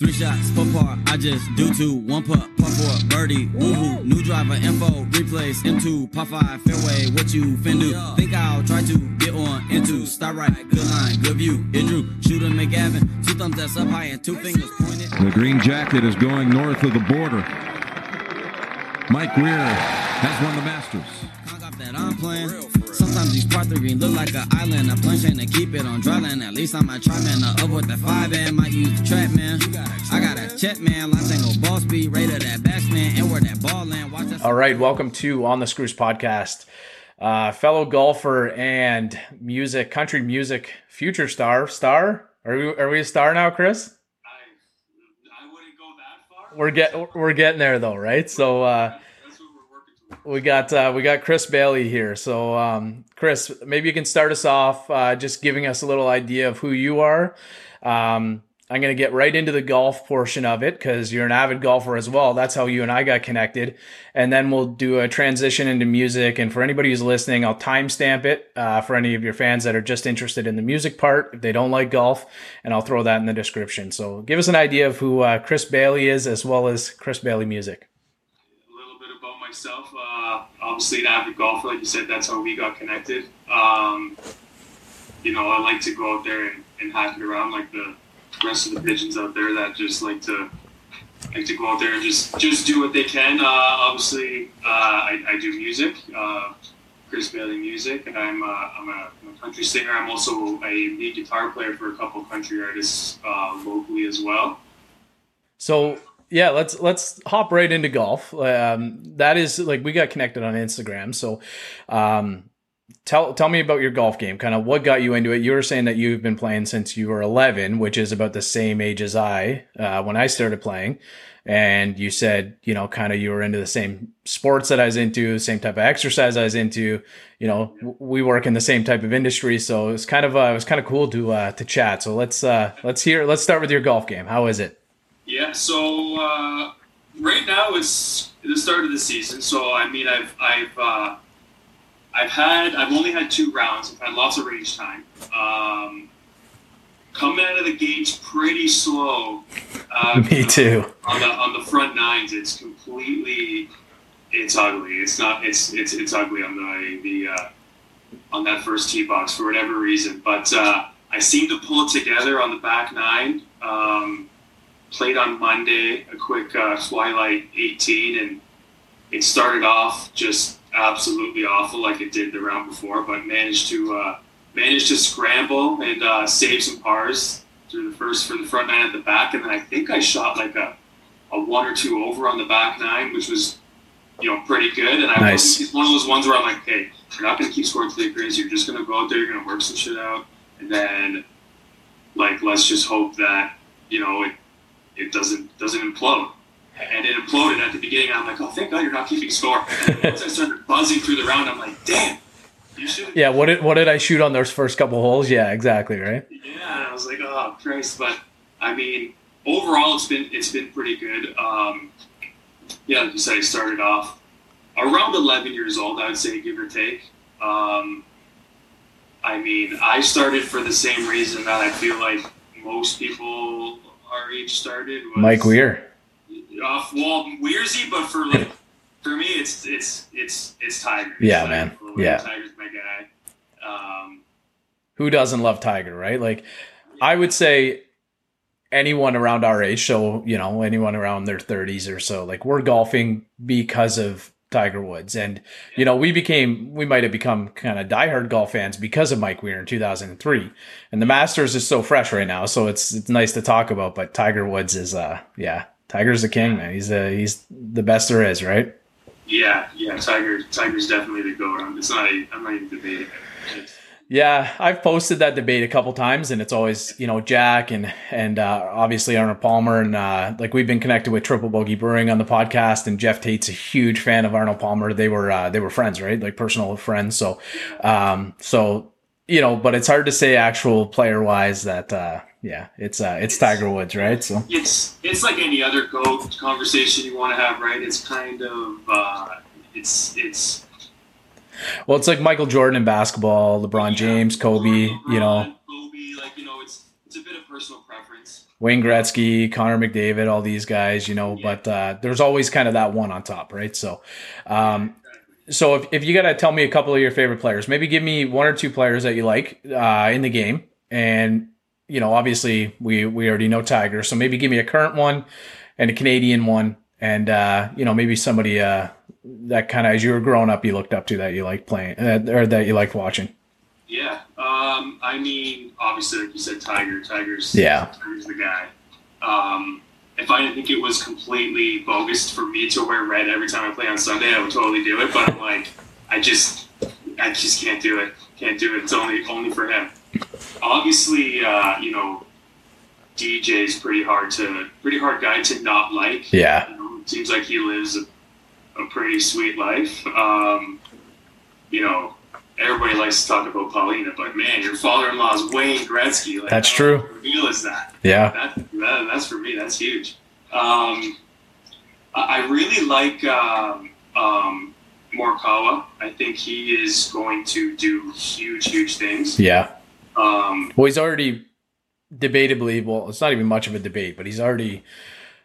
Three shots, four par, I just do two. One putt, par four, birdie, woohoo. New driver, info, replace, M2, par five, fairway, what you fin do? Think I'll try to get on into, start right, good line, good view. It drew, shooter McGavin, two thumbs that's up high and two fingers pointed. The green jacket is going north of the border. Mike Weir has won the Masters. Conk off that I'm playing. Sometimes these par three look like an island. A plane trying to keep it on dry land. At least I might try, man. Uh, up with the five and might use the trap, man. I got a check, man. Line tango ball speed, rated that batsman, and where that ball land. Watch that. All right, welcome to On the Screws podcast. Uh, fellow golfer and music, country music future star. Star? Are we, are we a star now, Chris? I, I wouldn't go that far. We're get we're getting there though, right? So uh, That's what we're working towards. We got uh, we got Chris Baillie here. So um, Chris, maybe you can start us off, uh, just giving us a little idea of who you are. Um, I'm gonna get right into the golf portion of it because you're an avid golfer as well. That's how you and I got connected, and then we'll do a transition into music. And for anybody who's listening, I'll timestamp it uh, for any of your fans that are just interested in the music part if they don't like golf, and I'll throw that in the description. So give us an idea of who uh, Chris Baillie is as well as Chris Baillie music. A little bit about myself. Uh, obviously, an avid golfer, like you said, that's how we got connected. Um, you know, I like to go out there and, and hack it around like the rest of the pigeons out there that just like to like to go out there and just just do what they can. Uh, obviously, uh, I, I do music, uh, Chris Baillie music, and I'm, uh, I'm, a, I'm a country singer. I'm also a lead guitar player for a couple country artists uh, locally as well. So yeah, let's let's hop right into golf. Um, that is like we got connected on Instagram. So um, tell tell me about your golf game. Kind of what got you into it. You were saying that you've been playing since you were 11, which is about the same age as I uh, when I started playing. And you said, you know, kind of you were into the same sports that I was into, same type of exercise I was into. You know, we work in the same type of industry, so it's kind of uh, it was kind of cool to uh, to chat. So let's uh, let's hear. Let's start with your golf game. How is it? Yeah, so uh, right now it's the start of the season. So I mean, I've I've uh, I've had I've only had two rounds. I've had lots of range time. Um, coming out of the gates pretty slow. Uh, Me too. On the on the front nines, it's completely it's ugly. It's not it's it's it's ugly on the the uh, on that first tee box for whatever reason. But uh, I seem to pull it together on the back nine. Um, played on Monday a quick uh, Twilight 18, and it started off just absolutely awful like it did the round before, but managed to uh, managed to scramble and uh, save some pars through the first for the front nine at the back, and then I think I shot like a, a one or two over on the back nine, which was you know pretty good. And I Nice. it's one of those ones where I'm like, hey, you're not going to keep scoring three greens. You're just going to go out there. You're going to work some shit out, and then like let's just hope that you know it it doesn't doesn't implode. And it imploded at the beginning. I'm like, oh, thank God you're not keeping score. And once I started buzzing through the round, I'm like, damn, you should. Yeah, what did what did I shoot on those first couple holes? Yeah, exactly, right? Yeah, I was like, oh Christ! But I mean, overall, it's been it's been pretty good. Um, yeah, like you said, I started off around 11 years old, I would say, give or take. Um, I mean, I started for the same reason that I feel like most people our age started. Was, Mike Weir. Off wall Weirsy, but for like for me, it's it's it's it's Tiger. Yeah, man. Yeah. Tiger's my guy. Um, Who doesn't love Tiger, right? Like I would say anyone around our age, so you know, anyone around their 30s or so, like we're golfing because of Tiger Woods. And you know, we became we might have become kind of diehard golf fans because of Mike Weir in 2003. And the Masters is so fresh right now, so it's it's nice to talk about, but Tiger Woods is uh yeah, Tiger's the king, man. He's the he's the best there is, right? Yeah, yeah, Tiger. Tiger's definitely the goat. I'm- It's not. I'm not even debating it. It's- Yeah, I've posted that debate a couple times, and it's always you know Jack and and uh, obviously Arnold Palmer, and uh, like we've been connected with Triple Bogey Brewing on the podcast, and Jeff Tate's a huge fan of Arnold Palmer. They were uh, they were friends, right? Like personal friends. So, um, so you know, but it's hard to say actual player wise that uh, yeah, it's uh, it's Tiger Woods, right? So It's it's like any other goat conversation you want to have, right? It's kind of uh, it's it's well, it's like Michael Jordan in basketball, LeBron James, Kobe, LeBron, you know. Kobe, like you know, it's it's a bit of personal preference. Wayne Gretzky, Connor McDavid, all these guys, you know, but uh, there's always kind of that one on top, right? So, um, so if, if you got to tell me a couple of your favorite players, maybe give me one or two players that you like uh, in the game. And, you know, obviously we, we already know Tiger. So maybe give me a current one and a Canadian one. And, uh, you know, maybe somebody uh, that kind of, as you were growing up, you looked up to that you like playing uh, or that you liked watching. Yeah. Um, I mean, obviously, like you said, Tiger. Tiger's Yeah. Tiger's the guy. Um, if I didn't think it was completely bogus for me to wear red every time I play on Sunday, I would totally do it. But I'm like, I just, I just can't do it. Can't do it. It's only only for him. Obviously, uh, you know, DJ's pretty hard to pretty hard guy to not like. Yeah. You know, it seems like he lives a, a pretty sweet life. Um, you know, everybody likes to talk about Paulina, but man, your father-in-law is Wayne Gretzky. Like, That's true. Real is that? Yeah. That, that? That's for me. That's huge. Um, I really like um, um, Morikawa. I think he is going to do huge, huge things. Yeah. Um, Well, he's already debatably, well, it's not even much of a debate, but he's already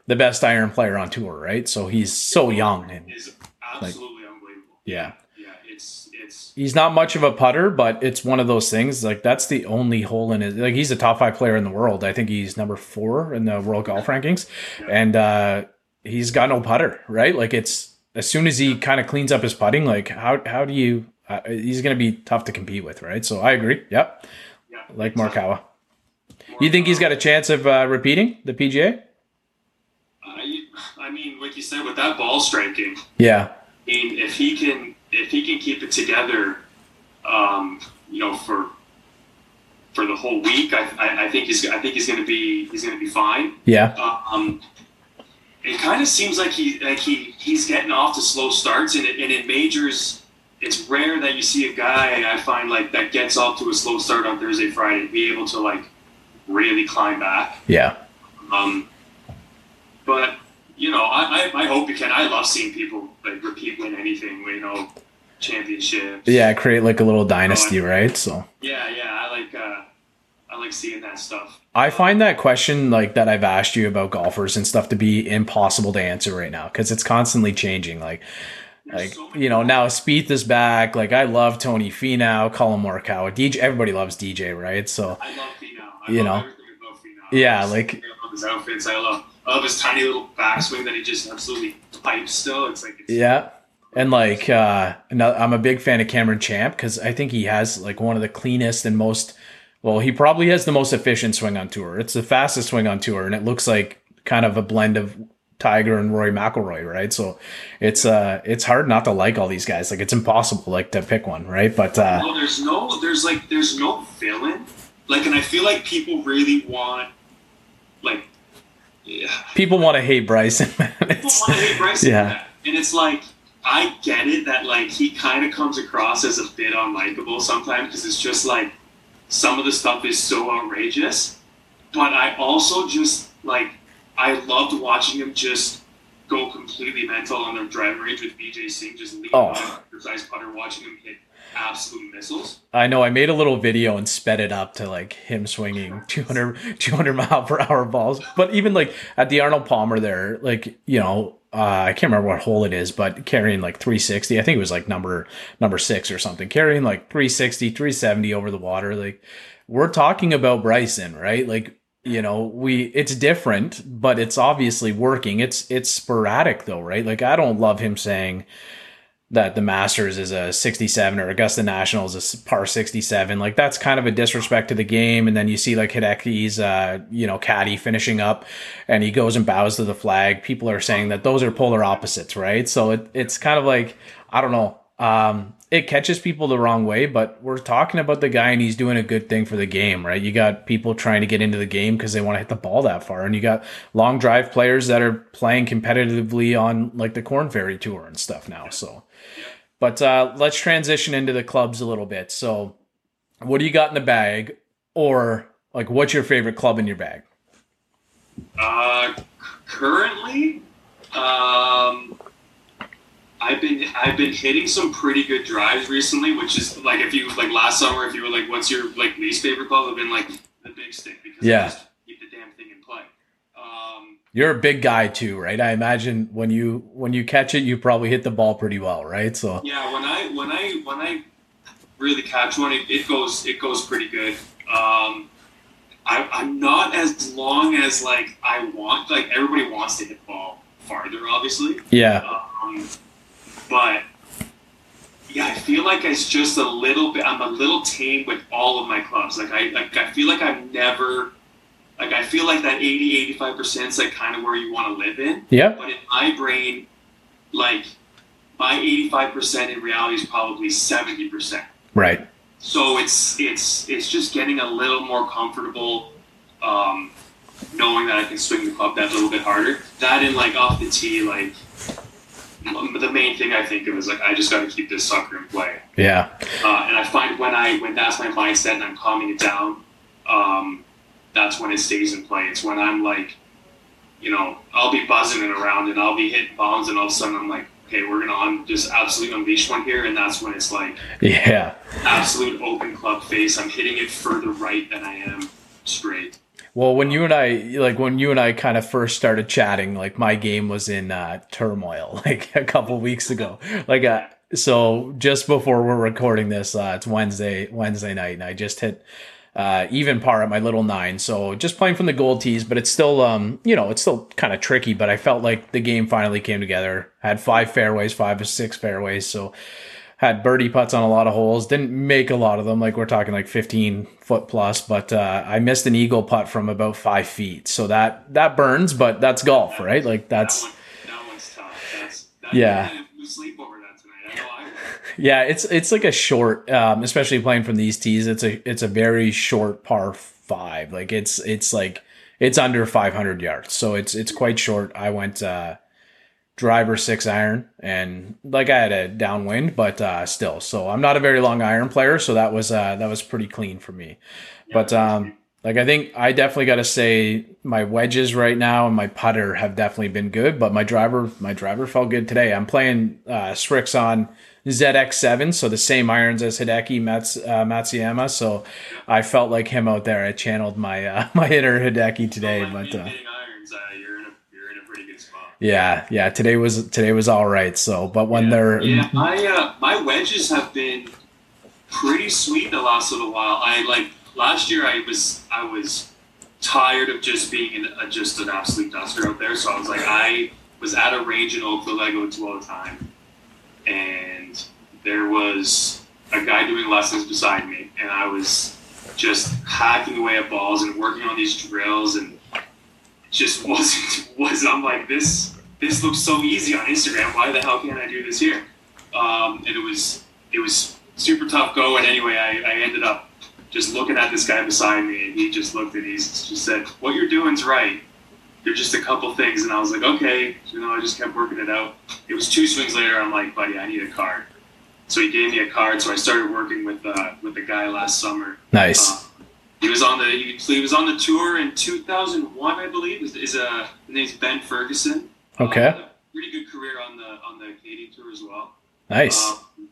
the best iron player on tour, right? So he's so young and is absolutely unbelievable. yeah. Yeah, it's it's He's not much of a putter, but it's one of those things like that's the only hole in his like he's a top 5 player in the world. I think he's number 4 in the world golf rankings and uh he's got no putter, right? Like it's as soon as he kind of cleans up his putting, like how how do you uh, he's going to be tough to compete with, right? So I agree. Yep. yeah. Like Morikawa. You think he's got a chance of uh, repeating the PGA? I, mean, like you said, with that ball striking, Yeah. I mean, if he can if he can keep it together, um, you know, for for the whole week, I, I, I think he's I think he's going to be he's going to be fine. Yeah. Um, it kind of seems like he like he he's getting off to slow starts, and, it, and in majors, it's rare that you see a guy I find like that gets off to a slow start on Thursday, Friday, be able to like really climb back. Yeah. Um, but you know, I, I, I hope you can. I love seeing people like repeat win anything. You know, championships. Yeah, create like a little dynasty, right? So Yeah, yeah. I like uh, I like seeing that stuff. I find that question like that I've asked you about golfers and stuff to be impossible to answer right now because it's constantly changing. Like, like so you know now Spieth is back. Like I love Tony Finau, Collin Morikawa, DJ. Everybody loves DJ, right? So I love Finau. I You love know. everything about Finau. Yeah, like- I love his outfits. I love Love his tiny little backswing that he just absolutely pipes. Still, it's like it's, yeah. And like, uh, I'm a big fan of Cameron Champ because I think he has like one of the cleanest and most, well, he probably has the most efficient swing on tour. It's the fastest swing on tour, and it looks like kind of a blend of Tiger and Rory McIlroy, right? So it's uh, it's hard not to like all these guys. Like it's impossible like to pick one, right? But uh, No, there's no, there's like, there's no villain. Like, and I feel like people really want, like, yeah, people want to hate Bryson. man. people want to hate Bryson. yeah. And it's like, I get it that like he kind of comes across as a bit unlikable sometimes because it's just like some of the stuff is so outrageous. But I also just like I loved watching him just go completely mental on the driving range with Vijay Singh, just leaving Oh. on a precise putter, watching him hit absolute missiles. I know I made a little video and sped it up to like him swinging 200, 200 mile per hour balls. But even like at the Arnold Palmer there, like, you know, uh, I can't remember what hole it is, but carrying like 360, I think it was like number, number six or something, carrying like 360, 370 over the water. Like we're talking about Bryson, right? Like, you know, we, it's different, but it's obviously working. It's, it's sporadic though, right? Like I don't love him saying, that the Masters is a 67 or Augusta National is a par 67. Like that's kind of a disrespect to the game. And then you see like Hideki's, uh, you know, caddy finishing up and he goes and bows to the flag. People are saying that those are polar opposites, right? So it, it's kind of like, I don't know. Um, it catches people the wrong way, but we're talking about the guy and he's doing a good thing for the game, right? You got people trying to get into the game because they want to hit the ball that far. And you got long drive players that are playing competitively on like the Korn Ferry Tour and stuff now. So, but uh, let's transition into the clubs a little bit. So, what do you got in the bag, or like what's your favorite club in your bag? Uh, currently, um, I've been I've been hitting some pretty good drives recently, which is like if you like last summer, if you were like, "What's your like least favorite club?" I've been like the big stick because Yeah. I just keep the damn thing in play. Um, You're a big guy too, right? I imagine when you when you catch it, you probably hit the ball pretty well, right? So yeah, when I when I when I really catch one, it, it goes it goes pretty good. Um, I, I'm not as long as like I want. Like everybody wants to hit the ball farther, obviously. yeah, Um, but yeah, I feel like it's just a little bit. I'm a little tame with all of my clubs. Like I like I feel like I've never. Like I feel like that 80, 85 percent is like kind of where you want to live in. yeah, But in my brain, like my 85 percent in reality is probably 70 percent. right. So it's it's it's just getting a little more comfortable, um, knowing that I can swing the club that little bit harder. That and like off the tee, like the main thing I think of is like I just got to keep this sucker in play. Yeah, Uh, and I find when I when that's my mindset and I'm calming it down, um, that's when it stays in play. It's when I'm like, you know, I'll be buzzing it around and I'll be hitting bombs, and all of a sudden I'm like, okay, we're gonna un- just absolutely unleash one here, and that's when it's like yeah. absolute open club face. I'm hitting it further right than I am straight. Well, when you and I like when you and I kind of first started chatting, like my game was in uh, turmoil like a couple weeks ago. Like uh, so just before we're recording this, uh, it's Wednesday Wednesday night, and I just hit uh, even par at my little nine. So just playing from the gold tees, but it's still um you know it's still kind of tricky. But I felt like the game finally came together. Had five fairways, five or six fairways, so had birdie putts on a lot of holes. Didn't make a lot of them. Like we're talking like 15 foot plus, but uh, I missed an eagle putt from about five feet. So that that burns, but that's golf, right? Like that's that, one, that. That's that, Yeah. You can sleep over that tonight. I know I will. Yeah. It's it's like a short, um, especially playing from these tees. It's a it's a very short par five. Like it's it's like it's under 500 yards, so it's it's quite short. I went. uh driver six iron and like I had a downwind, but uh still. So I'm not a very long iron player, so that was uh that was pretty clean for me. But um like I think I definitely got to say my wedges right now and my putter have definitely been good, but my driver my driver felt good today. I'm playing uh Srixon ZX7, so the same irons as Hideki Mats, uh, Matsuyama. So I felt like him out there. I channeled my uh, my inner Hideki today, Like but uh, irons, uh, you're in a you're in a pretty good spot. yeah, yeah. Today was today was all right. So, but when they're Yeah, my uh, my wedges have been pretty sweet the last little while. I like last year. I was I was tired of just being an, uh, just an absolute duster out there. So I was like, I was at a range in Oakville I go to all the time, and there was a guy doing lessons beside me, and I was just hacking away at balls and working on these drills, and just wasn't was I'm like this. This looks so easy on Instagram. Why the hell can't I do this here? Um, and it was it was super tough go. And anyway, I, I ended up just looking at this guy beside me, and he just looked and he just said, "What you're doing's right. There's just a couple things." And I was like, "Okay." You know, I just kept working it out. It was two swings later. I'm like, "Buddy, I need a card." So he gave me a card. So I started working with uh, with the guy last summer. nice. Uh, he was on the he, he was on the tour in 2001, I believe. Is, is uh, his name's Ben Ferguson. Okay. Uh, pretty good career on the on the Canadian tour as well. Nice. Um,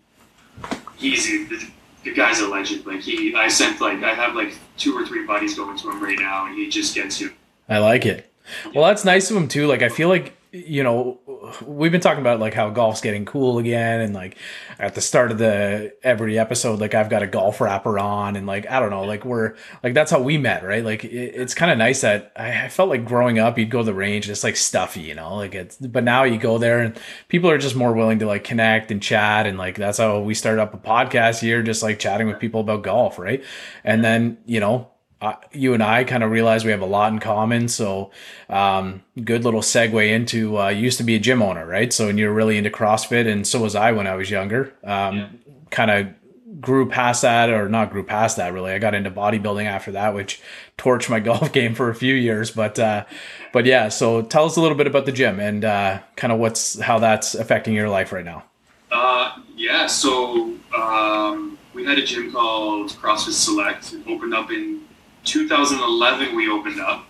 he's the, the guy's a legend. Like he, I sent like I have like two or three buddies going to him right now, and he just gets you. I like it. Well, that's nice of him too. Like I feel like you know we've been talking about like how golf's getting cool again, and like at the start of the every episode, like I've got a golf wrapper on, and like I don't know, like we're like that's how we met, right? Like it, it's kind of nice that I, I felt like growing up, you'd go to the range, it's like stuffy, you know, like it's. But now you go there, and people are just more willing to like connect and chat, and like that's how we started up a podcast here, just like chatting with people about golf, right? And then you know uh, you and I kind of realize we have a lot in common. So, um, good little segue into uh, you used to be a gym owner, right? So, and you're really into CrossFit, and so was I when I was younger. Um, Yeah. Kind of grew past that, or not grew past that really. I got into bodybuilding after that, which torched my golf game for a few years. But, uh, but yeah. So, tell us a little bit about the gym and uh, kind of what's how that's affecting your life right now. Uh, yeah. So um, we had a gym called CrossFit Select. It opened up in 2011. We opened up.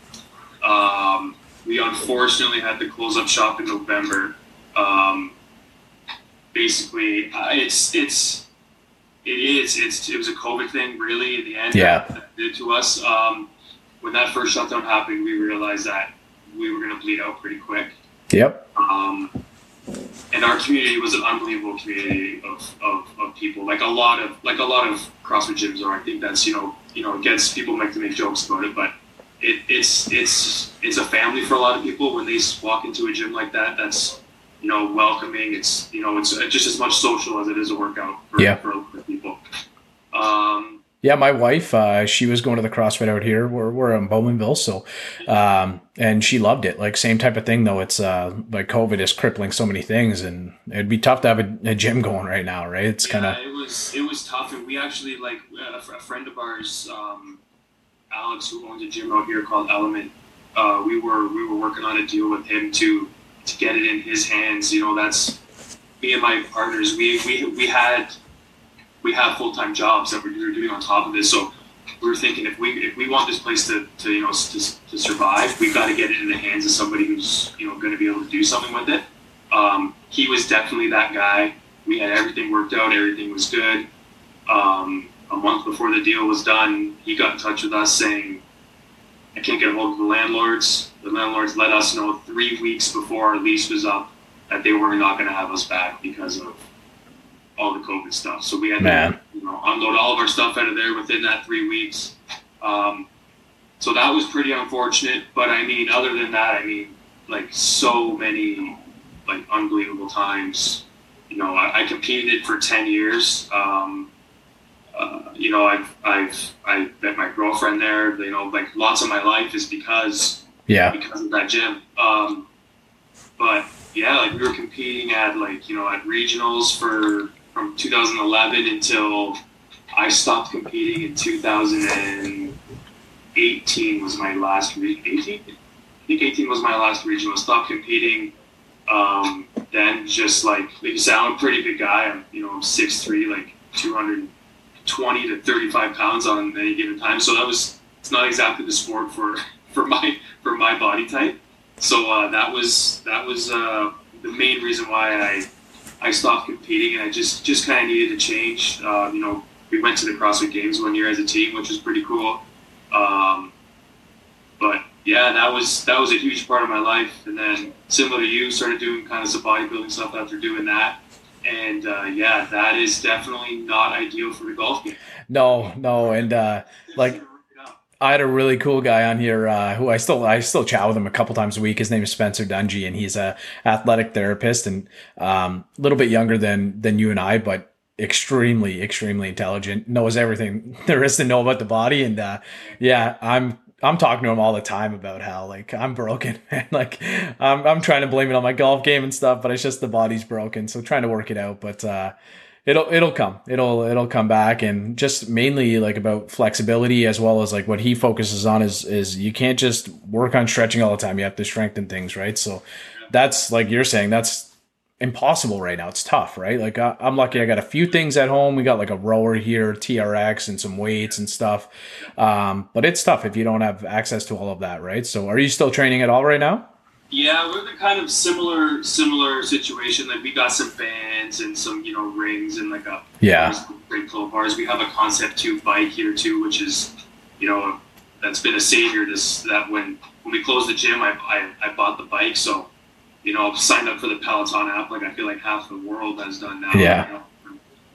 Um, we unfortunately had to close up shop in November. Um, basically, uh, it's it's it is it's it was a COVID thing really in the end. Yeah. did to us. Um, when that first shutdown happened, we realized that we were going to bleed out pretty quick. Yep. Um, and our community was an unbelievable community of, of, of people. Like a lot of like a lot of CrossFit gyms are. I think that's you know you know it gets people like to make jokes about it, but it, it's it's it's a family for a lot of people when they walk into a gym like that. That's you know welcoming. It's you know it's just as much social as it is a workout for, Yeah. for a lot of people. Um, Yeah, my wife, uh, she was going to the CrossFit out here. We're, we're in Bowmanville, so um, and she loved it. Like same type of thing though. It's uh, like COVID is crippling so many things, and it'd be tough to have a, a gym going right now, right? It's kind of it was it was tough, and we actually like a, a friend of ours, um, Alex, who owns a gym out here called Element. Uh, we were we were working on a deal with him to to get it in his hands. You know, that's me and my partners. We we we had we have full time jobs that we're doing on top of this, so we were thinking if we if we want this place to, to you know to, to survive, we've got to get it in the hands of somebody who's you know going to be able to do something with it. Um, he was definitely that guy. We had everything worked out. Everything was good. Um, a month before the deal was done, he got in touch with us saying, "I can't get a hold of the landlords." The landlords let us know three weeks before our lease was up that they were not going to have us back because of all the COVID stuff. So we had Man. to you know, unload all of our stuff out of there within that three weeks. Um, so that was pretty unfortunate. But I mean, other than that, I mean, like so many like unbelievable times. You know, I, I competed for ten years. Um, uh, you know, I've I've I met my girlfriend there. You know, like lots of my life is because yeah, because of that gym. Um, but yeah, like we were competing at like you know at regionals for from 2011 until I stopped competing in 2018 was my last re- 18. I think 18 was my last regional. Stopped competing. Um, then just like like you said, I'm a pretty big guy. I'm you know I'm 6'3", like 220 to 35 pounds on any given time. So that was it's not exactly the sport for for my for my body type. So uh, that was that was uh, the main reason why I I stopped competing, and I just just kind of needed to change. Uh, you know, we went to the CrossFit Games one year as a team, which was pretty cool. Um, but yeah, that was that was a huge part of my life. And then similar to you, started doing kind of some bodybuilding stuff after doing that. And uh, yeah, that is definitely not ideal for the golf game. no, no, and uh, like I had a really cool guy on here uh, who I still I still chat with him a couple times a week. His name is Spencer Dungy, and he's a athletic therapist and um, a little bit younger than than you and I, but extremely extremely intelligent. Knows everything there is to know about the body, and uh, yeah, I'm I'm talking to him all the time about how like I'm broken, man. Like I'm I'm trying to blame it on my golf game and stuff, but it's just the body's broken. So trying to work it out, but. uh it'll it'll come. It'll it'll come back and just mainly like about flexibility as well as like what he focuses on is is you can't just work on stretching all the time. You have to strengthen things right? So that's like you're saying that's impossible right now. It's tough right? Like I, i'm lucky i got a few things at home. We got like a rower here trx and some weights and stuff. Um but it's tough if you don't have access to all of that right? So are you still training at all right now Yeah, we're the kind of similar similar situation. Like we got some bands and some you know rings and like a Yeah. great club bars. We have a concept two bike here too, which is you know that's been a savior. This that when when we closed the gym, I I, I bought the bike, so you know I've signed up for the Peloton app. Like I feel like half the world has done now. Yeah. You know,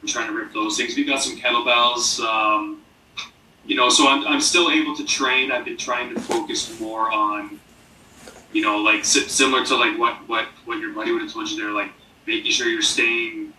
I'm trying to rip those things. We got some kettlebells. Um, you know, so I'm, I'm still able to train. I've been trying to focus more on you know, like si- similar to like what what what your buddy would have told you there, like making sure you're staying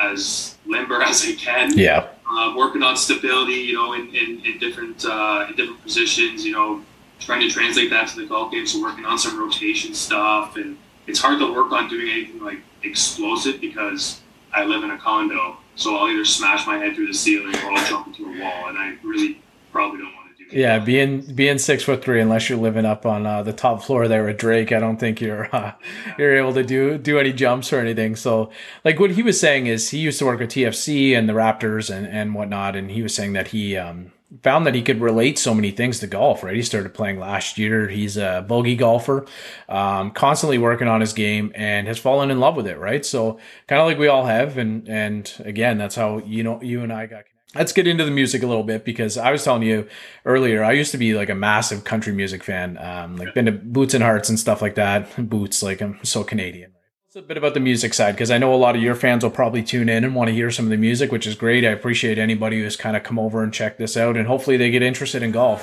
as limber as you can. yeah Uh, working on stability, you know, in, in, in different uh, in different positions, you know, trying to translate that to the golf game. So working on some rotation stuff, and it's hard to work on doing anything like explosive because I live in a condo, so I'll either smash my head through the ceiling or I'll jump into a wall, and I really probably don't want. Yeah, being being six foot three, unless you're living up on uh, the top floor there with Drake, I don't think you're uh, you're able to do do any jumps or anything. So, like what he was saying is, he used to work with TFC and the Raptors and and whatnot, and he was saying that he um, found that he could relate so many things to golf. Right, he started playing last year. He's a bogey golfer, um, constantly working on his game, and has fallen in love with it. Right, so kind of like we all have, and and again, that's how you know you and I got. Let's get into the music a little bit because I was telling you earlier, I used to be like a massive country music fan, um, like been to Boots and Hearts and stuff like that. Boots, like I'm so Canadian. It's a bit about the music side because I know a lot of your fans will probably tune in and want to hear some of the music, which is great. I appreciate anybody who's kind of come over and checked this out, and hopefully they get interested in golf.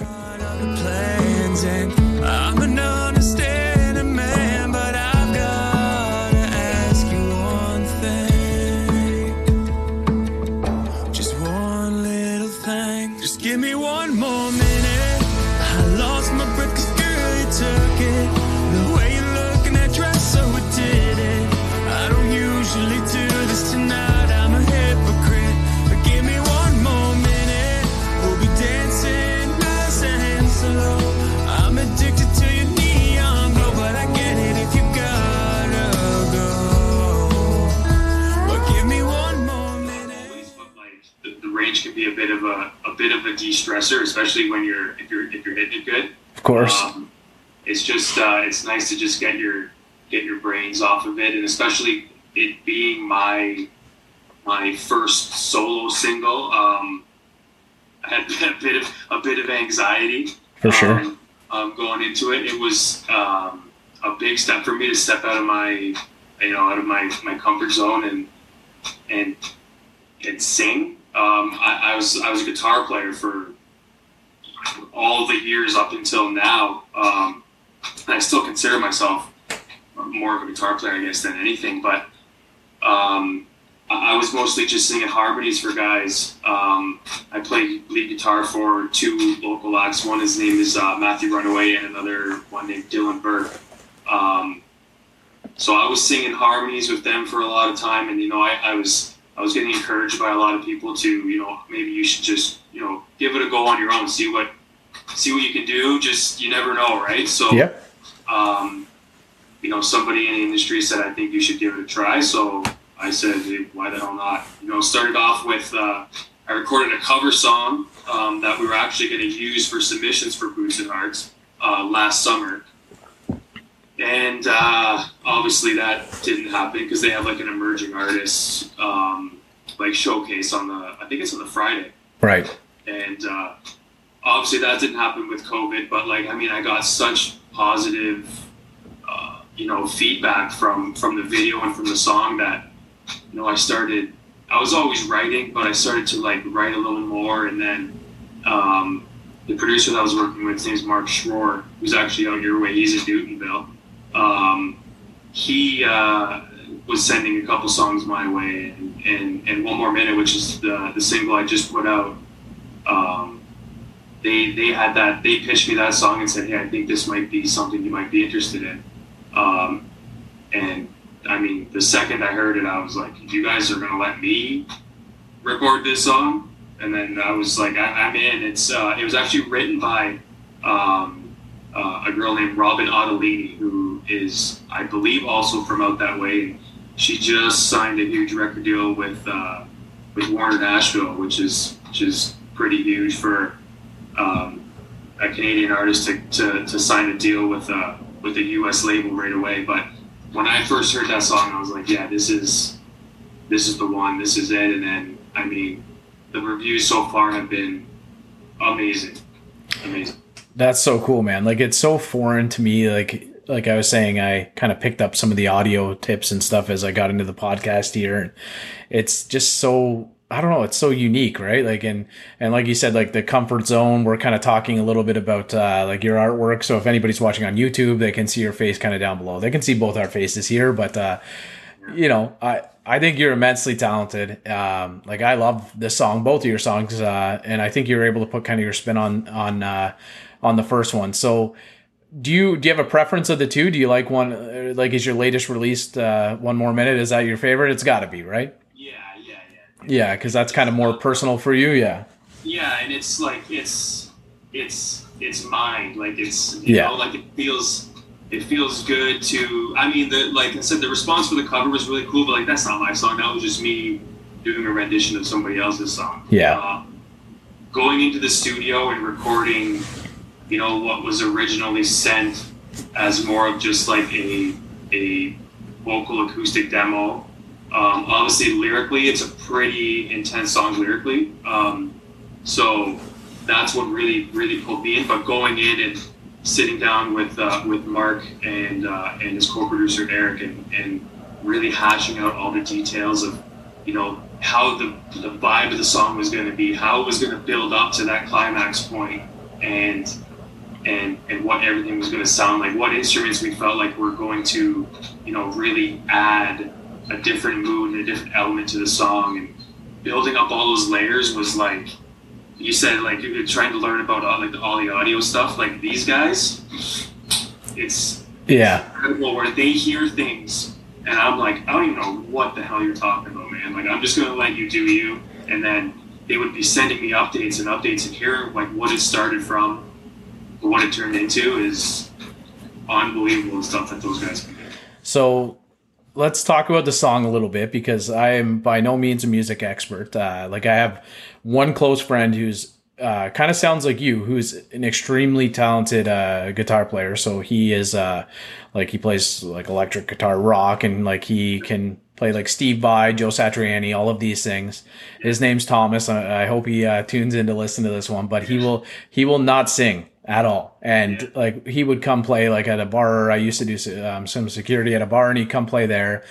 Bit of a, a bit of a de-stressor, especially when you're if you're if you're hitting it good. Of course, Um, it's just uh, it's nice to just get your get your brains off of it, and especially it being my my first solo single. Um, I had a bit of a bit of anxiety for sure. um, um, going into it. It was um, a big step for me to step out of my, you know, out of my, my comfort zone and and and sing. Um, I, I was I was a guitar player for all the years up until now. Um, I still consider myself more of a guitar player, I guess, than anything. But um, I I was mostly just singing harmonies for guys. Um, I played lead guitar for two local acts. One his name is uh, Matthew Runaway, and another one named Dylan Burke. Um, so I was singing harmonies with them for a lot of time, and you know, I, I was I was getting encouraged by a lot of people to, you know, maybe you should just, you know, give it a go on your own, see what see what you can do. Just you never know, right? So Yep. um, you know, somebody in the industry said, I think you should give it a try. So I said, "Hey, why the hell not? You know, started off with, uh, I recorded a cover song um, that we were actually going to use for submissions for Boots and Hearts uh, last summer. And uh, obviously that didn't happen because they have like an emerging artists um, like showcase on the, I think it's on the Friday Right. and uh, obviously that didn't happen with COVID. But like, I mean, I got such positive, uh, you know, feedback from from the video and from the song that you know I started. I was always writing, but I started to like write a little more, and then um, the producer that I was working with, his name's Mark Schroer, who's actually out your way. He's in Newtonville. Um, he uh, was sending a couple songs my way, and, and, and one more minute, which is the, the single I just put out. Um, they they had that they pitched me that song and said, "Hey, I think this might be something you might be interested in." Um, and I mean, the second I heard it, I was like, "You guys are gonna let me record this song?" And then I was like, I, "I'm in." It's uh, it was actually written by um, uh, a girl named Robyn Ottolini, who is, I believe, also from out that way. She just signed a huge record deal with uh, with Warner Nashville, which is which is pretty huge for um, a Canadian artist to, to, to sign a deal with a with a U.S. label right away. But when I first heard that song, I was like, yeah, this is this is the one, this is it. And then I mean, the reviews so far have been amazing, amazing. That's so cool, man. Like it's so foreign to me. Like like I was saying, I kind of picked up some of the audio tips and stuff as I got into the podcast here. And it's just so I don't know, it's so unique, right? Like and and like you said, like the comfort zone, we're kind of talking a little bit about uh like your artwork. So if anybody's watching on YouTube, they can see your face kind of down below. They can see both our faces here, but uh you know, I I think you're immensely talented. Um, like I love this song, both of your songs, uh, and I think you're able to put kind of your spin on on uh, on the first one. So, do you do you have a preference of the two? Do you like one? uh, Like, is your latest released uh, one more minute? Is that your favorite? It's got to be, right? Yeah, yeah, yeah. Yeah, because that's kind of more personal for you. Yeah, Yeah, and it's like it's it's it's mine. Like it's you Yeah. know, like it feels it feels good to I mean the like I said, the response for the cover was really cool, but like that's not my song. That was just me doing a rendition of somebody else's song. Yeah. Uh, going into the studio and recording, you know, what was originally sent as more of just like a a vocal acoustic demo Um, obviously, lyrically, it's a pretty intense song lyrically. Um, so that's what really really pulled me in. But going in and sitting down with uh, with Mark and uh, and his co-producer Eric and, and really hashing out all the details of you know how the the vibe of the song was going to be, how it was going to build up to that climax point, and and and what everything was going to sound like, what instruments we felt like were going to you know really add a different mood and a different element to the song, and building up all those layers was like you said like you're trying to learn about all, like all the audio stuff like these guys it's Yeah. incredible where they hear things and i'm like i don't even know what the hell you're talking about man. Like i'm just gonna let you do you and then they would be sending me updates and updates and hearing like what it started from what it turned into is unbelievable stuff that those guys can do So let's talk about the song a little bit because I am by no means a music expert. Uh, like I have one close friend who's uh, kind of sounds like you, who's an extremely talented uh, guitar player. So he is uh, like he plays like electric guitar, rock, and like he can play like Steve Vai, Joe Satriani, all of these things. His name's Thomas. I, I hope he uh, tunes in to listen to this one, but he will he will not sing at all. And like he would come play like at a bar. I used to do um, some security at a bar, and he'd come play there.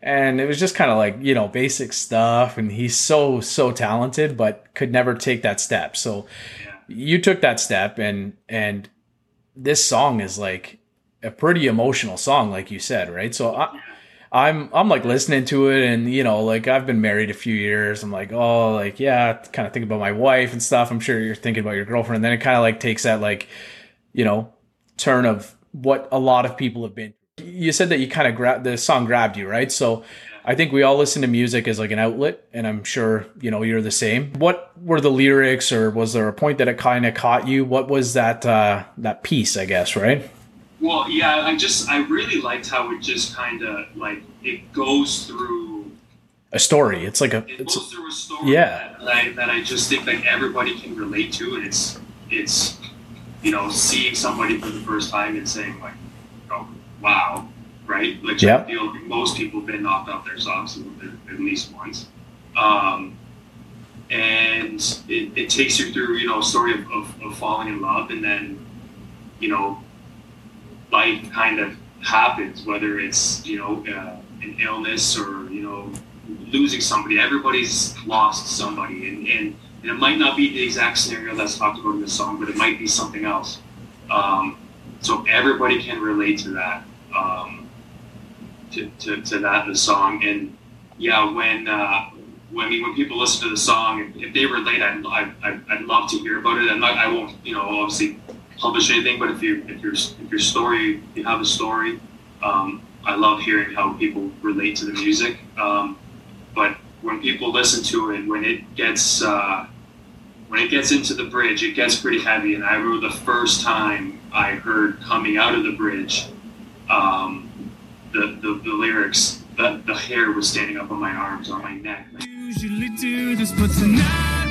And it was just kind of like you know basic stuff. And he's so so talented, but could never take that step. So you took that step, and and this song is like a pretty emotional song, like you said, right? So I, I'm I'm like listening to it, and you know, like I've been married a few years. I'm like, oh, like yeah, kind of think about my wife and stuff. I'm sure you're thinking about your girlfriend. And then it kind of like takes that like, you know, turn of what a lot of people have been. You said that you kind of grabbed the song grabbed you, right? So. I think we all listen to music as like an outlet, and I'm sure you know you're the same. What were the lyrics, or was there a point that it kind of caught you? What was that uh, that piece? I guess right. Well, yeah, I just I really liked how it just kind of like it goes through A story. It's like a. it It's goes through a story yeah. that, that I that I just think like everybody can relate to, and it's it's you know seeing somebody for the first time and saying like, oh wow, right? Like Yep. I feel like most people have been knocked off their socks at, at least once. Um, and it, it takes you through, you know, a story of, of, of falling in love and then, you know, life kind of happens, whether it's, you know, uh, an illness or, you know, losing somebody. Everybody's lost somebody. And, and, and it might not be the exact scenario that's talked about in the song, but it might be something else. Um, so everybody can relate to that, um, to, to, to that in the song. And yeah, when, uh, when, when people listen to the song, if, if they relate, I'd, I'd, I'd love to hear about it. I'm not, I won't, you know, obviously publish anything, but if you, if your, if your story, you have a story, um, I love hearing how people relate to the music. Um, but when people listen to it, when it gets, uh, when it gets into the bridge, it gets pretty heavy. And I remember the first time I heard coming out of the bridge, um, the, the, the lyrics, the, the hair was standing up on my arms, on my neck. Usually do this, but tonight,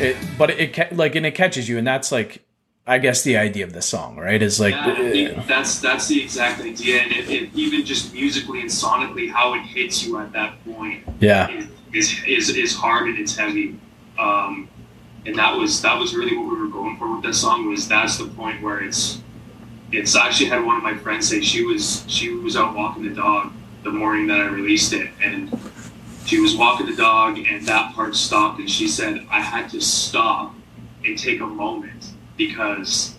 It, but it like and it catches you, and that's like, I guess the idea of the song, right? Is like, Yeah, I that's that's the exact idea, and it, it, even just musically and sonically, how it hits you at that point yeah, is is, is, is hard and it's heavy. Um, and that was that was really what we were going for with that song. Was that's the point where it's it's I actually had one of my friends say she was she was out walking the dog the morning that I released it, and she was walking the dog, and that part stopped, and she said I had to stop and take a moment because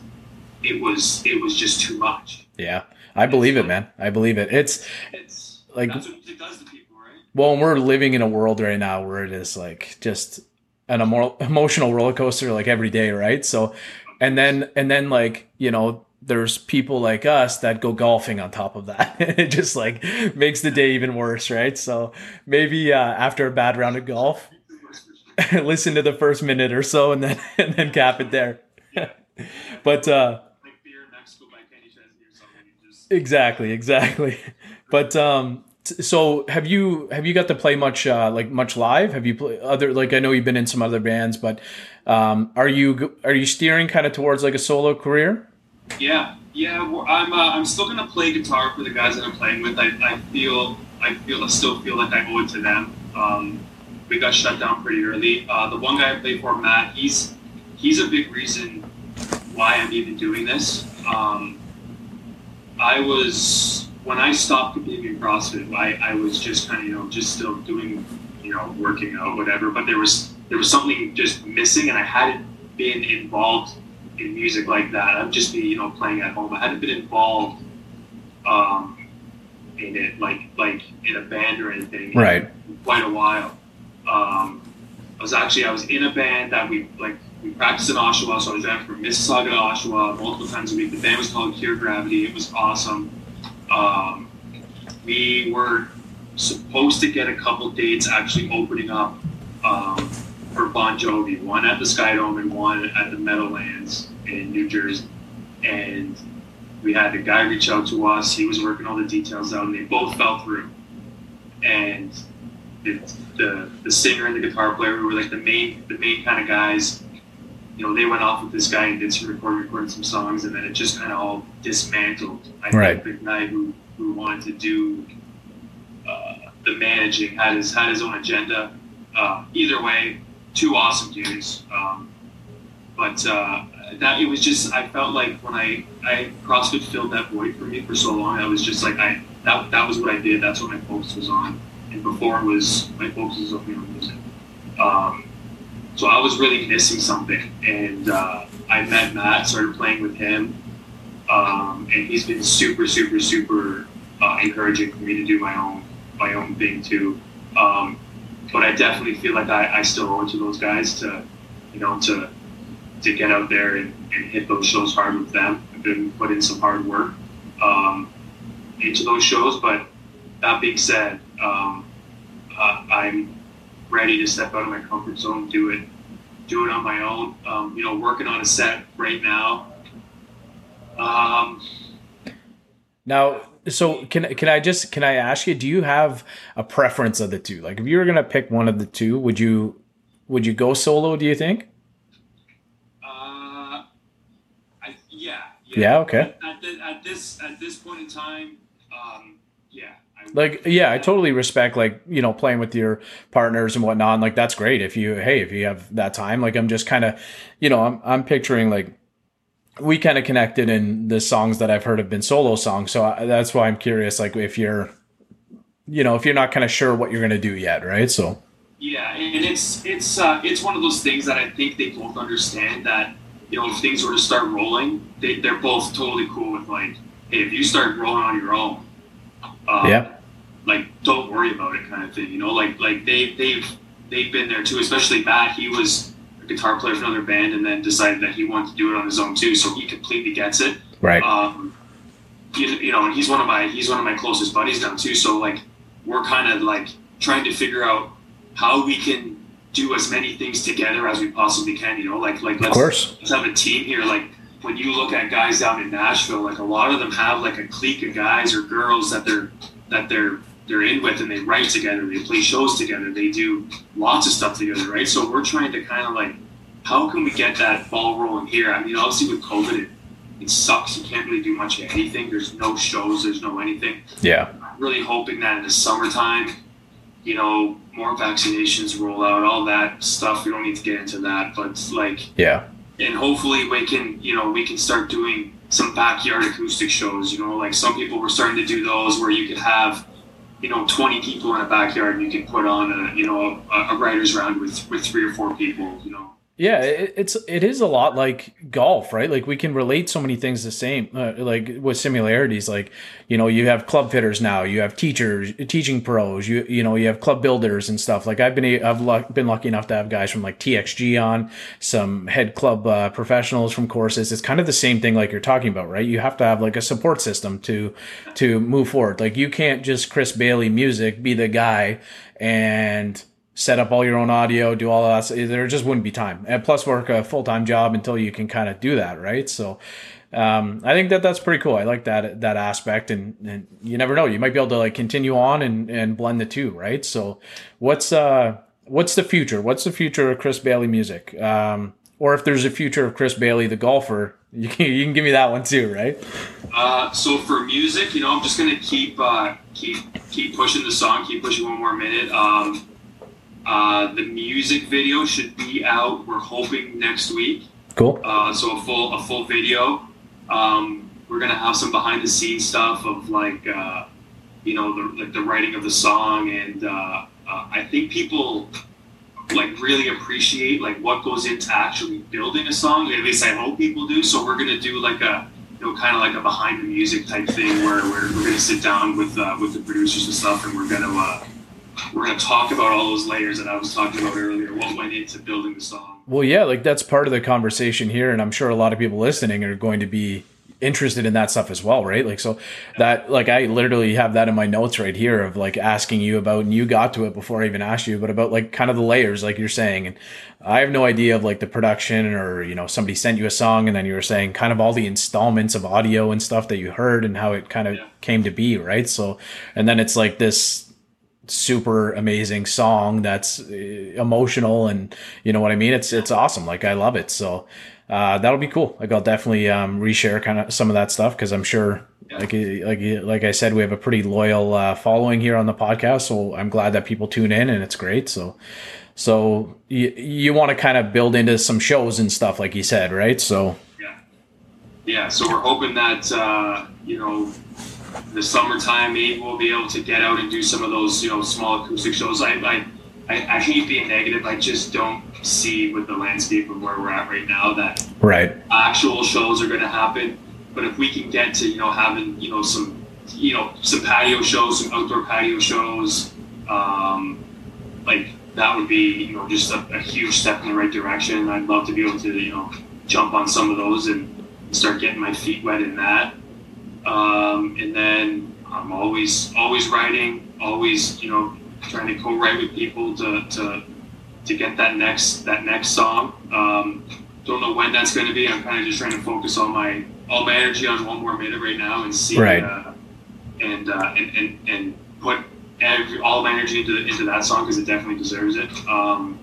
it was it was just too much. yeah. I believe it, man. I believe it. It's It's Like- that's what does to people, right? well, we're living in a world right now where it is like just an emo- emotional roller coaster like every day, right? So, and then and then like you know, there's people like us that go golfing on top of that. it just like makes the day even worse, right? So maybe uh, after a bad round of golf, listen to the first minute or so and then and then cap it there. but uh exactly, exactly. But um t- so have you have you got to play much uh like much live? Have you play other like I know you've been in some other bands, but um are you are you steering kind of towards like a solo career? Yeah, yeah. well, I'm uh, I'm still gonna play guitar for the guys that I'm playing with. I, I feel I feel I still feel like I owe it to them. Um, we got shut down pretty early. Uh, the one guy I play for, Matt, he's he's a big reason why I'm even doing this. Um, I was when I stopped competing in CrossFit, I, I was just kind of you know just still doing you know working out whatever. But there was there was something just missing, and I hadn't been involved in music like that. I'd just be you know playing at home. I hadn't been involved um, in it like like in a band or anything. Right. In quite a while. Um, I was actually I was in a band that we like we practiced in Oshawa, so I was driving from Mississauga to Oshawa multiple times a week. The band was called Pure Gravity. It was awesome. Um, we were supposed to get a couple dates actually opening up um, for Bon Jovi, one at the Skydome and one at the Meadowlands in New Jersey. And we had a guy reach out to us. He was working all the details out, and they both fell through. And it, the the singer and the guitar player, who were like the main the main kind of guys, you know, they went off with this guy and did some recording, recorded some songs, and then it just kind of all dismantled. I Right. think the guy who who wanted to do uh, the managing had his had his own agenda. Uh, either way, two awesome dudes. Um, but uh, that it was just I felt like when I I CrossFit filled that void for me for so long. I was just like I that that was what I did. That's what my focus was on. And before it was my focus was on on music. Um, so I was really missing something, and uh, I met Matt, started playing with him, um, and he's been super, super, super uh, encouraging for me to do my own my own thing too. Um, but I definitely feel like I, I still owe it to those guys to, you know, to to get out there and, and hit those shows hard with them. I've been put in some hard work um, into those shows. But that being said, um, uh, I'm ready to step out of my comfort zone, do it, do it on my own. Um, you know, working on a set right now. Um, Now, so can can I just can I ask you? Do you have a preference of the two? Like, if you were gonna pick one of the two, would you would you go solo? Do you think? Uh, I, yeah, Yeah, okay. At, the, at this at this point in time, um, yeah. I, Like, yeah, I totally respect like you know playing with your partners and whatnot. Like, that's great if you hey if you have that time. Like, I'm just kind of, you know, I'm I'm picturing like we kind of connected in the songs that I've heard have been solo songs. So I, that's why I'm curious. Like, if you're, you know, if you're not kind of sure what you're gonna do yet, right? So Yeah, and it's it's uh, it's one of those things that I think they both understand that you know if things were to start rolling, they they're both totally cool with like, hey, if you start rolling on your own, um, Yeah. like don't worry about it, kind of thing. You know, like like they they've they've been there too. Especially Matt, he was a guitar player for another band, and then decided that he wanted to do it on his own too. So he completely gets it. right, Um, you, you know, and he's one of my he's one of my closest buddies now too. So like, we're kind of like trying to figure out how we can do as many things together as we possibly can. You know, like like let's, let's have a team here. Like when you look at guys down in Nashville, like a lot of them have like a clique of guys or girls that they're that they're they're in with, and they write together, they play shows together, they do lots of stuff together, right? So we're trying to kind of like, how can we get that ball rolling here? I mean, obviously with COVID, it, it sucks. You can't really do much of anything. There's no shows. There's no anything. yeah, I'm really hoping that in the summertime, you know, more vaccinations roll out, all that stuff. We don't need to get into that, but like, yeah, and hopefully we can, you know, we can start doing some backyard acoustic shows. You know, like some people were starting to do those where you could have, you know, 20 people in a backyard and you could put on a, you know, a, a writer's round with with three or four people. You know. Yeah. It, it's it is a lot like golf, right? Like we can relate so many things the same, uh, like with similarities. Like you know, you have club fitters now, you have teachers, teaching pros, you you know, you have club builders and stuff. Like I've been I've luck, been lucky enough to have guys from like TXG on, some head club uh, professionals from courses. It's kind of the same thing like you're talking about, right? You have to have like a support system to to move forward. Like you can't just Chris Baillie music be the guy and set up all your own audio, do all that. There just wouldn't be time, and plus work a full time job until you can kind of do that, right? So, um, I think that that's pretty cool. I like that that aspect, and, and you never know, you might be able to like continue on and and blend the two, right? So, what's uh what's the future? What's the future of Chris Baillie music? Um, or if there's a future of Chris Baillie, the golfer, you can, you can give me that one too, right? Uh, so for music, you know, I'm just gonna keep uh, keep keep pushing the song, keep pushing one more minute. Um, uh, the music video should be out. We're hoping next week. Cool. Uh, so a full a full video. Um, we're gonna have some behind the scenes stuff of like uh, you know the like the writing of the song, and uh, uh, I think people like really appreciate like what goes into actually building a song. At least I hope people do. So we're gonna do like a you know kind of like a behind the music type thing where, where we're gonna sit down with uh, with the producers and stuff, and we're gonna we're gonna talk about all those layers that I was talking about earlier. What went into building the song. Well, yeah, like that's part of the conversation here, and I'm sure a lot of people listening are going to be interested in that stuff as well, right? Like, so that, like, I literally have that in my notes right here of like asking you about, and you got to it before I even asked you, but about like kind of the layers, like you're saying. And I have no idea of like the production or, you know, somebody sent you a song and then you were saying kind of all the installments of audio and stuff that you heard and how it kind of Yeah. came to be, right? So, and then it's like this super amazing song that's uh, emotional and you know what I mean? It's it's awesome. Like I love it. So uh, that'll be cool. Like I'll definitely um, reshare kind of some of that stuff because I'm sure like like like I said we have a pretty loyal uh, following here on the podcast. So I'm glad that people tune in and it's great. So so you you want to kind of build into some shows and stuff like you said right? So Yeah. Yeah. So we're hoping that uh, you know the summertime maybe we'll be able to get out and do some of those you know small acoustic shows. I I, I, I hate being negative. I just don't see with the landscape of where we're at right now that right actual shows are going to happen. But if we can get to you know having you know some you know some patio shows, some outdoor patio shows, um, like that would be you know just a, a huge step in the right direction. I'd love to be able to you know jump on some of those and start getting my feet wet in that. Um, and then I'm always always writing, always you know trying to co-write with people to to to get that next that next song. Um, don't know when that's going to be. I'm kind of just trying to focus all my all my energy on one more minute right now and see Right. uh, and, uh, and and and put every, all my energy into into that song because it definitely deserves it. Um,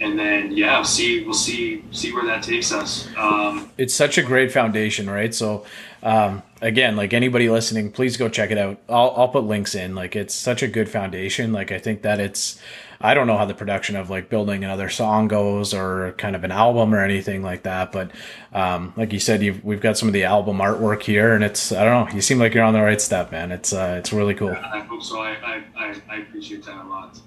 and then yeah, see we'll see see where that takes us. Um, it's such a great foundation, right? So, um, again, like anybody listening, please go check it out. I'll, I'll put links in. Like, it's such a good foundation. Like, I think that it's, I don't know how the production of like building another song goes or kind of an album or anything like that. But, um, like you said, you've, we've got some of the album artwork here and it's, I don't know, you seem like you're on the right step, man. It's, uh, it's really cool. I hope so. I I, I, I appreciate that a lot.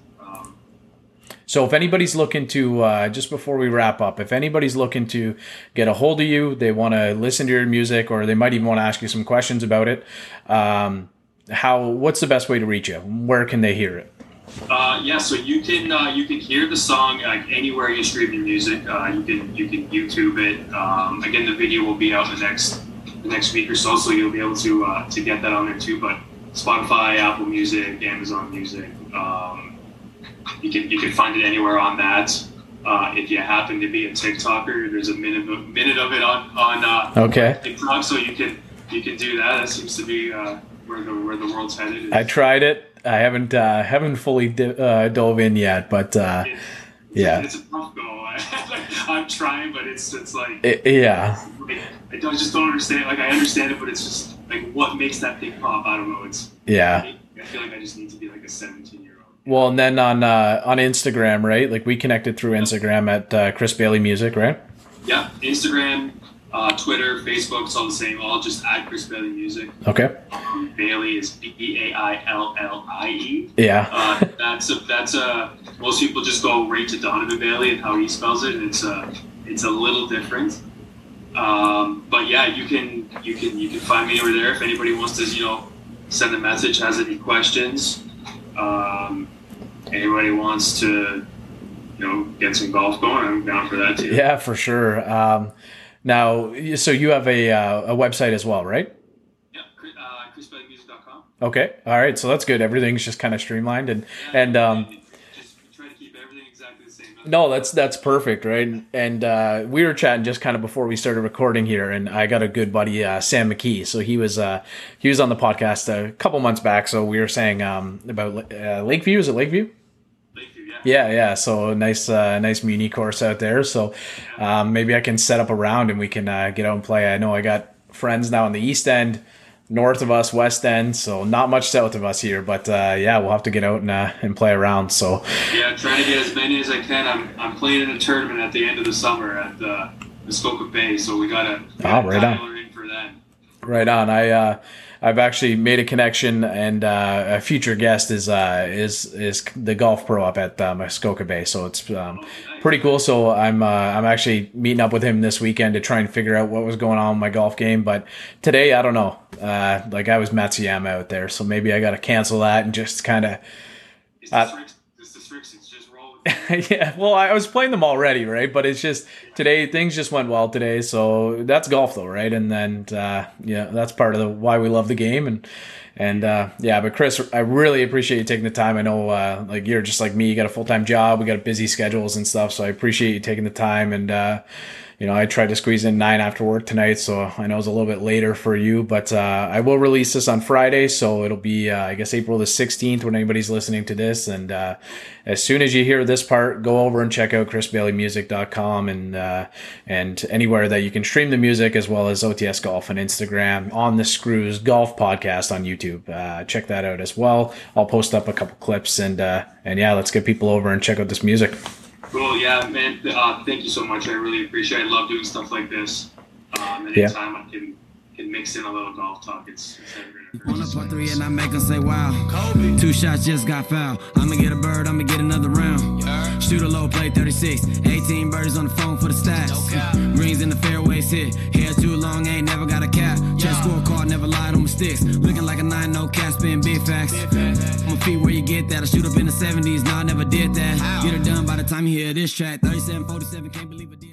So if anybody's looking to uh, just before we wrap up, if anybody's looking to get a hold of you, they want to listen to your music, or they might even want to ask you some questions about it. Um, how? What's the best way to reach you? Where can they hear it? Uh, yeah, so you can uh, you can hear the song like anywhere you stream your music. Uh, you can you can YouTube it. Um, again, the video will be out the next the next week or so, so you'll be able to uh, to get that on there too. But Spotify, Apple Music, Amazon Music, um, you can you can find it anywhere on that. Uh, if you happen to be a TikToker, there's a minute of, minute of it on on uh, Okay. TikTok, so you can you can do that. That seems to be uh, where the where the world's headed. I tried it. I haven't uh, haven't fully di- uh, dove in yet, but uh, yeah. it's a tough goal. I'm trying, but it's it's like I- yeah. like, I don't I just don't understand. Like I understand it, but it's just like what makes that thing pop. I don't know. It's Yeah. I feel like I just need to be like a 17 year old. Well, and then on uh, on Instagram, right? Like we connected through Instagram at uh, Chris Baillie Music, right? Yeah, Instagram, uh, Twitter, Facebook, it's all the same. All just at Chris Baillie Music. Okay. Um, Baillie is B E A I L L I E. Yeah. Uh, that's a that's a most people just go right to Donovan Bailey and how he spells it, and it's a it's a little different. Um, but yeah, you can you can you can find me over there if anybody wants to you know send a message, has any questions. Um, anybody wants to you know get some golf going, I'm down for that too. Yeah, for sure. Um, now, so you have a uh, a website as well, right? Yeah, uh, Okay. All right. So that's good. Everything's just kind of streamlined and and um, No, that's that's perfect, right? And uh, we were chatting just kind of before we started recording here, and I got a good buddy, uh, Sam McKee. So he was uh, he was on the podcast a couple months back. So we were saying um, about uh, Lakeview. Is it Lakeview? Lakeview, yeah. Yeah, yeah. So nice, uh, nice muni course out there. So um, maybe I can set up a round and we can uh, get out and play. I know I got friends now in the East End, north of us, West End. So not much south of us here, but uh, yeah, we'll have to get out and uh, and play around. So Yeah, I'm trying to get as many as I can. I'm, I'm playing in a tournament at the end of the summer at uh, Muskoka Bay, so we gotta, we Oh, right on. in for that. right on. I uh, I've actually made a connection, and uh, a future guest is uh, is is the golf pro up at uh, Muskoka Bay. So it's um, pretty cool. So I'm uh, I'm actually meeting up with him this weekend to try and figure out what was going on with my golf game. But today, I don't know. Uh, like I was Matsuyama out there, so maybe I got to cancel that and just kind of yeah, well, I was playing them already, right? But it's just today things just went well today, so that's golf though, right? And then uh, yeah, that's part of the why we love the game and and uh, yeah. But Chris, I really appreciate you taking the time. I know uh, like you're just like me, you got a full time job, we got busy schedules and stuff, so I appreciate you taking the time and. You know, I tried to squeeze in nine after work tonight, so I know it's a little bit later for you, but uh, I will release this on Friday, so it'll be, uh, I guess, April the 16th when anybody's listening to this. And uh, as soon as you hear this part, go over and check out chrisbailliemusic.com and uh, and anywhere that you can stream the music, as well as OTS Golf on Instagram, on the Screws Golf Podcast on YouTube. Uh, check that out as well. I'll post up a couple clips, and uh, and yeah, let's get people over and check out this music. Cool, yeah, man. Uh, thank you so much. I really appreciate it. I love doing stuff like this. Um, Yeah. anytime I can, can mix in a little golf talk, it's, it's never On a par three and I make 'em say wow. Two shots just got foul. I'ma get a bird, I'ma get another round. Shoot a low play 36. 18 birds on the phone for the stats. Greens in the fairways hit. Hair too long, ain't never got a cap. Chest scorecard, never lied on my sticks. Looking like a 9 no cap, spin big facts. My feet where you get that. I shoot up in the 70s, nah, I never did that. Get it done by the time you hear this track. 37, 47, can't believe I did.